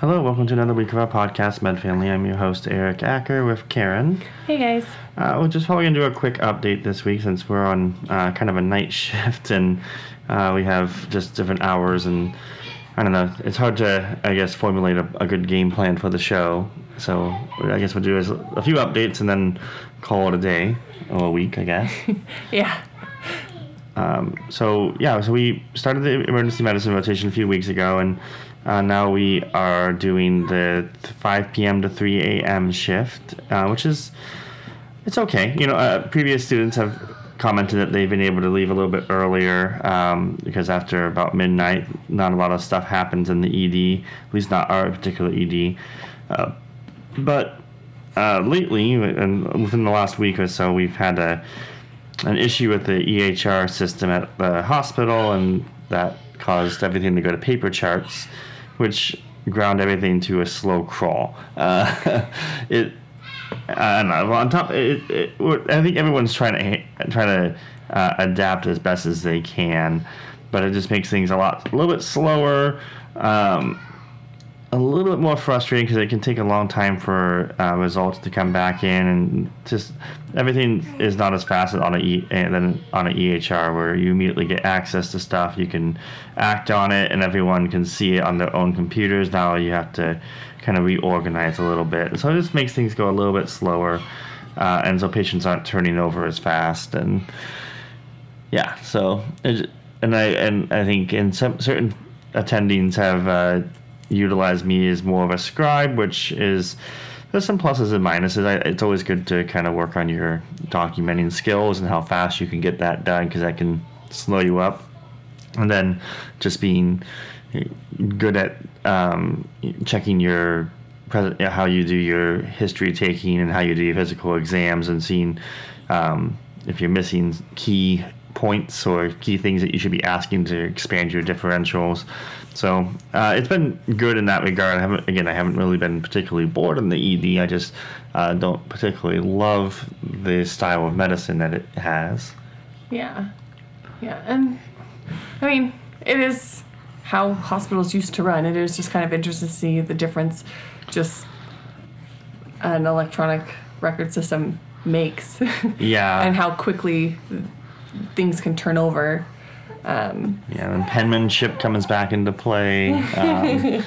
Hello, welcome to another week of our podcast, Med Family. I'm your host, Eric Acker, with Karen. Hey guys. Uh, we're just probably gonna do a quick update this week since we're on uh, kind of a night shift and uh, we have just different hours and I don't know. It's hard to I guess formulate a, a good game plan for the show. So I guess we'll do is a few updates and then call it a day or a week, I guess. Yeah. Um, so yeah, so we started the emergency medicine rotation a few weeks ago, and uh, now we are doing the 5 p.m. to 3 a.m. shift, uh, which is it's okay. You know, uh, previous students have commented that they've been able to leave a little bit earlier um, because after about midnight, not a lot of stuff happens in the ED, at least not our particular ED. Uh, but uh, lately, and within the last week or so, we've had a an issue with the EHR system at the hospital, and that caused everything to go to paper charts, which ground everything to a slow crawl. Uh, it, I don't know. On top, it, it, I think everyone's trying to trying to uh, adapt as best as they can, but it just makes things a lot, a little bit slower. Um, a little bit more frustrating because it can take a long time for uh, results to come back in, and just everything is not as fast on a e- eh, than on an EHR where you immediately get access to stuff. You can act on it, and everyone can see it on their own computers. Now you have to kind of reorganize a little bit, so it just makes things go a little bit slower, uh, and so patients aren't turning over as fast, and yeah, so and I and I think in some certain attendings have. Uh, utilize me as more of a scribe, which is there's some pluses and minuses. I, it's always good to kind of work on your documenting skills and how fast you can get that done because that can slow you up. And then just being good at um, checking your how you do your history taking and how you do your physical exams and seeing um, if you're missing key points or key things that you should be asking to expand your differentials. So uh, it's been good in that regard. I haven't again, I haven't really been particularly bored in the ED. I just uh, don't particularly love the style of medicine that it has. Yeah. Yeah. And I mean, it is how hospitals used to run. It is just kind of interesting to see the difference just an electronic record system makes. Yeah. and how quickly things can turn over. Um, Yeah, and penmanship comes back into play. Um,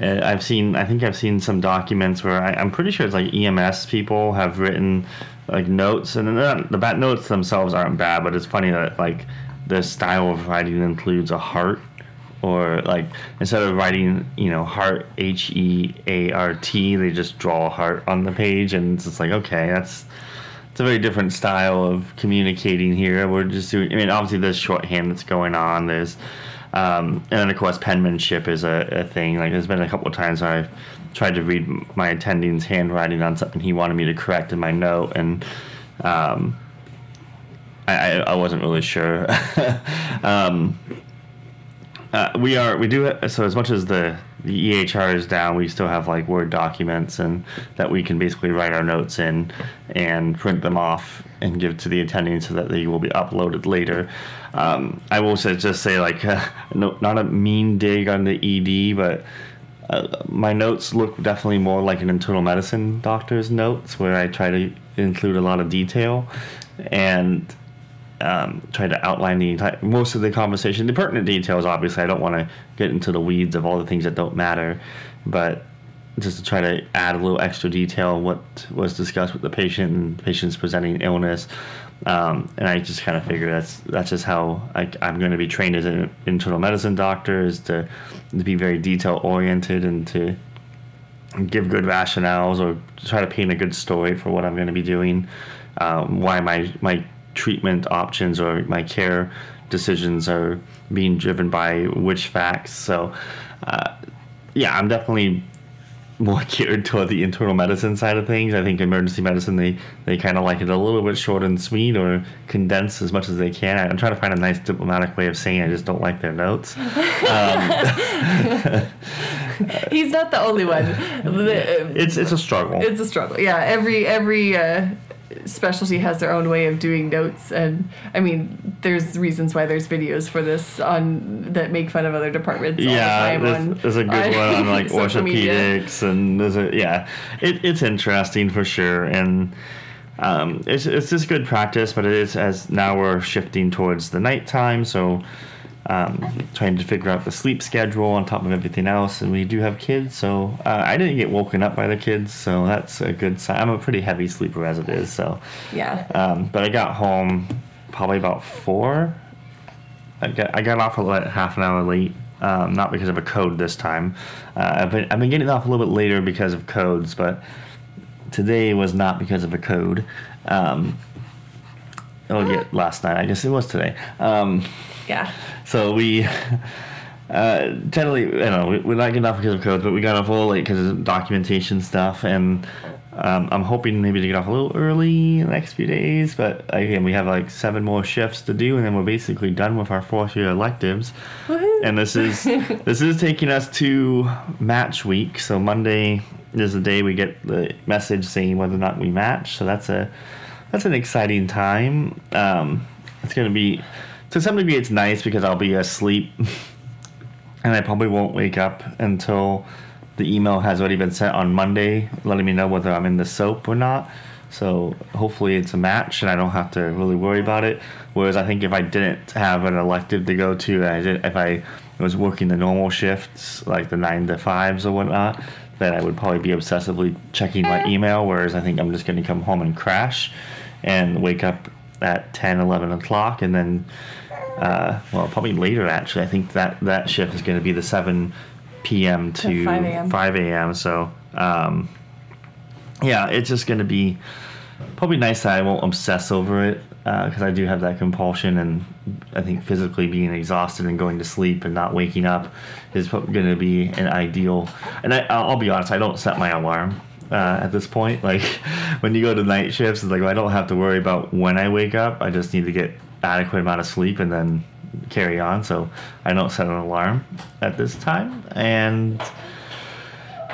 uh, I've seen, I think I've seen some documents where I, I'm pretty sure it's like EMS people have written like notes, and then the bad notes themselves aren't bad, but it's funny that like the style of writing includes a heart, or like instead of writing, you know, heart H E A R T, they just draw a heart on the page, and it's just like okay, that's it's a very different style of communicating here. We're just doing. I mean, obviously there's shorthand that's going on. There's, um, and then of course penmanship is a, a thing. Like there's been a couple of times where I've tried to read my attending's handwriting on something he wanted me to correct in my note, and um, I, I, wasn't really sure. um, uh, we are we do so as much as the the EHR is down, we still have like Word documents and that we can basically write our notes in and print them off and give to the attending so that they will be uploaded later. Um, I will just say like uh, no, not a mean dig on the ED, but uh, my notes look definitely more like an internal medicine doctor's notes where I try to include a lot of detail and um, try to outline the entire, most of the conversation. The pertinent details, obviously, I don't want to get into the weeds of all the things that don't matter, but just to try to add a little extra detail what was discussed with the patient and patient's presenting illness. Um, and I just kind of figure that's that's just how I, I'm going to be trained as an internal medicine doctor is to, to be very detail oriented and to give good rationales or try to paint a good story for what I'm going to be doing. Um, why my my treatment options or my care decisions are being driven by which facts. So, uh, yeah, I'm definitely more geared toward the internal medicine side of things. I think emergency medicine they they kind of like it a little bit short and sweet or condensed as much as they can. I'm trying to find a nice diplomatic way of saying I just don't like their notes. He's not the only one. The- It's it's a struggle. it's a struggle. Yeah, every every uh, specialty has their own way of doing notes, and I mean, there's reasons why there's videos for this on that make fun of other departments. the yeah, there's, on- there's a good one on like orthopedics, and there's a yeah, it, it's interesting for sure, and um, it's it's just good practice. But it is as now we're shifting towards the nighttime, so um, trying to figure out the sleep schedule on top of everything else. And we do have kids, so uh, I didn't get woken up by the kids, so that's a good sign. I'm a pretty heavy sleeper as it is, so. Yeah. Um, but I got home probably about four. I got I got off a li- half an hour late, um, not because of a code this time. Uh, I've been I've been getting off a little bit later because of codes, but today was not because of a code. Um, oh yeah, last night I guess it was today. Um, Yeah. So we. Uh, generally, you know, we- we're not getting off because of codes, but we got off a little late because of documentation stuff, and um, I'm hoping maybe to get off a little early in the next few days. But again, we have like seven more shifts to do, and then we're basically done with our fourth year electives. And this is this is taking us to match week. So Monday is the day we get the message saying whether or not we match. So that's a that's an exciting time. Um, it's gonna be to some degree it's nice because I'll be asleep and I probably won't wake up until the email has already been sent on Monday, letting me know whether I'm in the soap or not. So hopefully it's a match, and I don't have to really worry about it. Whereas I think if I didn't have an elective to go to, I did, if I was working the normal shifts, like the nine to fives or whatnot, then I would probably be obsessively checking my email. Whereas I think I'm just going to come home and crash, and wake up at 10, 11 o'clock, and then uh, well, probably later actually. I think that that shift is going to be the 7 p.m. to, To 5 a.m.. 5 a.m. So, um, yeah, it's just going to be probably nice that I won't obsess over it because I do have that compulsion, and I think physically being exhausted and going to sleep and not waking up is going to be an ideal. And I, I'll I'll be honest, I don't set my alarm. Uh, at this point, like when you go to night shifts, it's like I don't have to worry about when I wake up. I just need to get adequate amount of sleep and then carry on. So I don't set an alarm at this time, and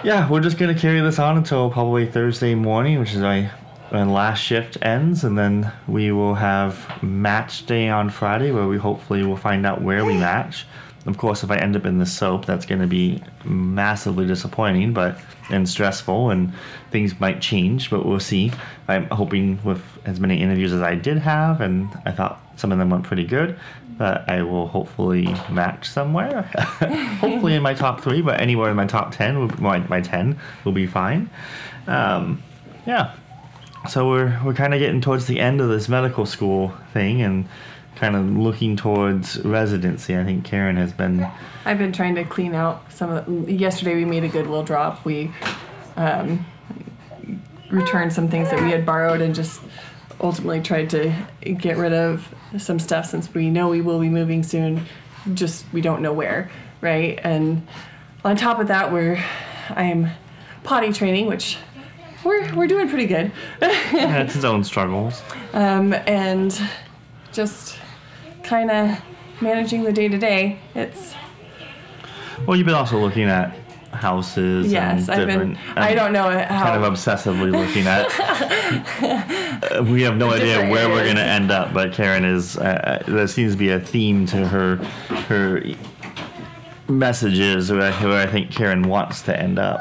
yeah, we're just gonna carry this on until probably Thursday morning, which is my when last shift ends, and then we will have match day on Friday, where we hopefully will find out where we match. Of course, if I end up in the soap, that's going to be massively disappointing, but and stressful, and things might change, but we'll see. I'm hoping with as many interviews as I did have, and I thought some of them went pretty good, that I will hopefully match somewhere. hopefully in my top three, but anywhere in my top ten, my, my ten will be fine. Um, yeah. So we're we're kind of getting towards the end of this medical school thing, and kind of looking towards residency. I think Karen has been. I've been trying to clean out some of. The, yesterday we made a Goodwill drop. We um, returned some things that we had borrowed and just ultimately tried to get rid of some stuff since we know we will be moving soon. Just we don't know where, right? And on top of that, we're I'm potty training, which we're we're doing pretty good. Yeah, it's its own struggles. um, and just kind of managing the day to day. It's Well, you've been also looking at houses. yes, and I've been. different. I don't know how. Kind of obsessively looking at. We have no idea where we're going to end up, but Karen is. Uh, uh, there seems to be a theme to her her messages where, where I think Karen wants to end up.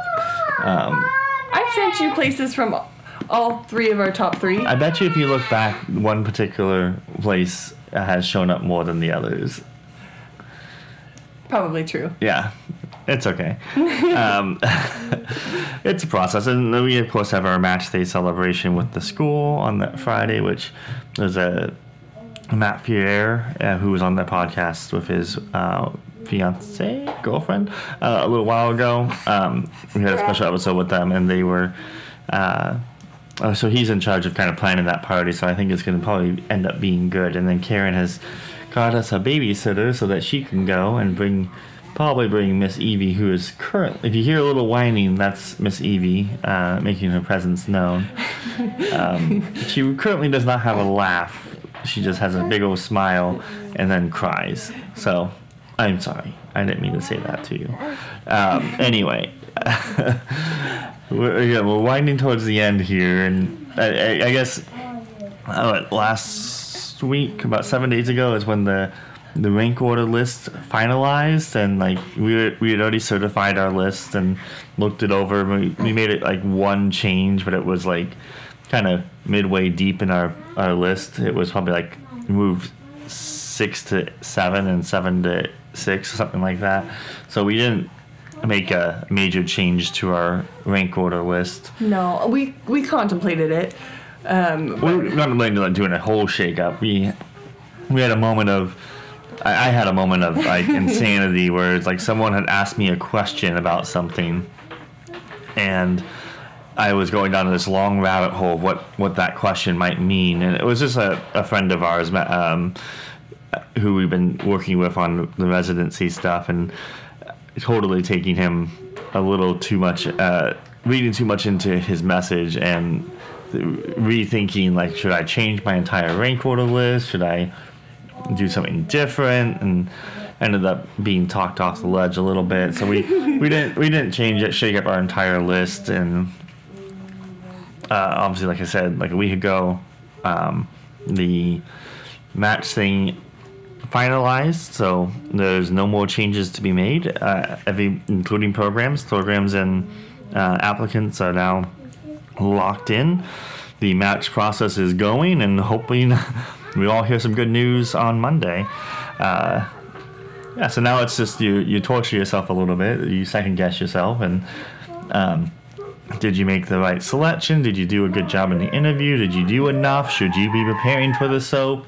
Um, I've sent you places from all three of our top three. I bet you if you look back, one particular place has shown up more than the others. Probably true. Yeah, it's okay. um, it's a process, and then we of course have our match day celebration with the school on that Friday, which there's a Matt Pierre uh, who was on the podcast with his uh, fiance girlfriend uh, a little while ago. Um, we had a special episode with them, and they were. Uh, so he's in charge of kind of planning that party. So I think it's going to probably end up being good. And then Karen has got us a babysitter so that she can go and bring probably bring Miss Evie, who is current. If you hear a little whining, that's Miss Evie uh, making her presence known. Um, she currently does not have a laugh. She just has a big old smile and then cries. So, I'm sorry. I didn't mean to say that to you. Um, anyway, we're, yeah, we're winding towards the end here, and I, I, I guess uh, last week, about seven days ago, is when the the rank order list finalized, and like we were, we had already certified our list and looked it over. We, we made it like one change, but it was like kind of midway deep in our our list. It was probably like moved six to seven and seven to six, something like that. So we didn't make a major change to our rank order list. No, we we contemplated it. Um, We were like doing a whole shakeup. We we had a moment of I, I had a moment of like insanity where it's like someone had asked me a question about something, and I was going down this long rabbit hole of what what that question might mean, and it was just a, a friend of ours, um, who we've been working with on the residency stuff, and totally taking him a little too much, uh, reading too much into his message and rethinking like, should I change my entire rank order list? Should I do something different? And ended up being talked off the ledge a little bit. So we we didn't we didn't change it, shake up our entire list, and uh, obviously, like I said, like a week ago, um, the match thing finalized, so there's no more changes to be made. Uh, every, including programs, programs and uh, applicants are now locked in. The match process is going, and hoping we all hear some good news on Monday. Uh, yeah, so now it's just you you torture yourself a little bit, you second guess yourself, and um, did you make the right selection? Did you do a good job in the interview? Did you do enough? Should you be preparing for the soap?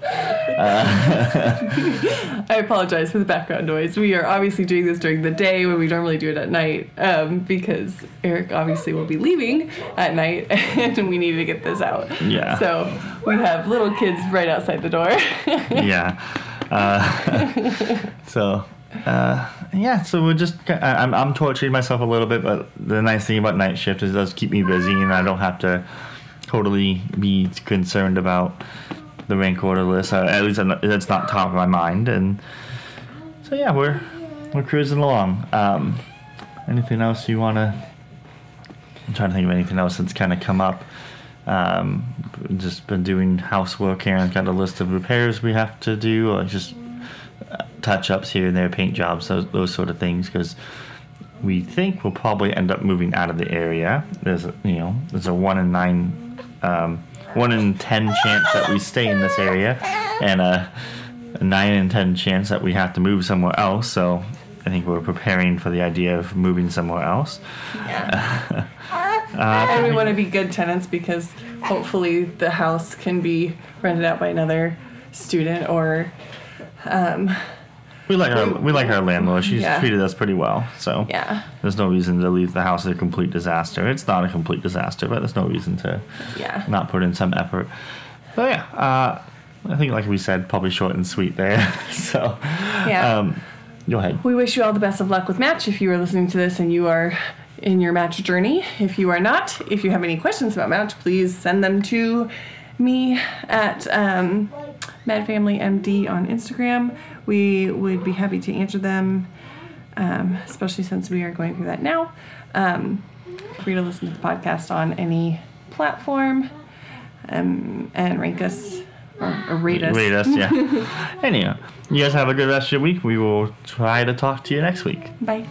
I apologize for the background noise. We are obviously doing this during the day when we normally do it at night um, because Eric obviously will be leaving at night and we need to get this out. Yeah. So we have little kids right outside the door. yeah. Uh, so, uh, yeah, so we're just, I'm, I'm torturing myself a little bit, but the nice thing about night shift is it does keep me busy and I don't have to totally be concerned about the rank order list. Uh, at least I'm not- top of my mind. And so, yeah, we're, we're cruising along. Um, anything else you want to, I'm trying to think of anything else that's kind of come up. Um, just been doing housework here and got a list of repairs we have to do, or just uh, touch ups here and there, paint jobs, those, those sort of things. Because we think we'll probably end up moving out of the area. There's a, you know there's a one in nine, um, one in ten chance that we stay in this area, and a, a nine in ten chance that we have to move somewhere else. So I think we're preparing for the idea of moving somewhere else. Yeah. Uh, and we want to be good tenants because hopefully the house can be rented out by another student or um, We like our we like our landlord. She's Yeah. treated us pretty well, so yeah there's no reason to leave the house a complete disaster. It's not a complete disaster, but there's no reason to yeah not put in some effort. But yeah, uh, I think like we said, probably short and sweet there. so Yeah. um, go ahead. we wish you all the best of luck with match if you are listening to this and you are in your match journey if you are not if you have any questions about match please send them to me at um, med family md on instagram we would be happy to answer them um, especially since we are going through that now um, free to listen to the podcast on any platform um, and rank us or, or rate us Rate us, yeah. Anyhow, you guys have a good rest of your week. We will try to talk to you next week. bye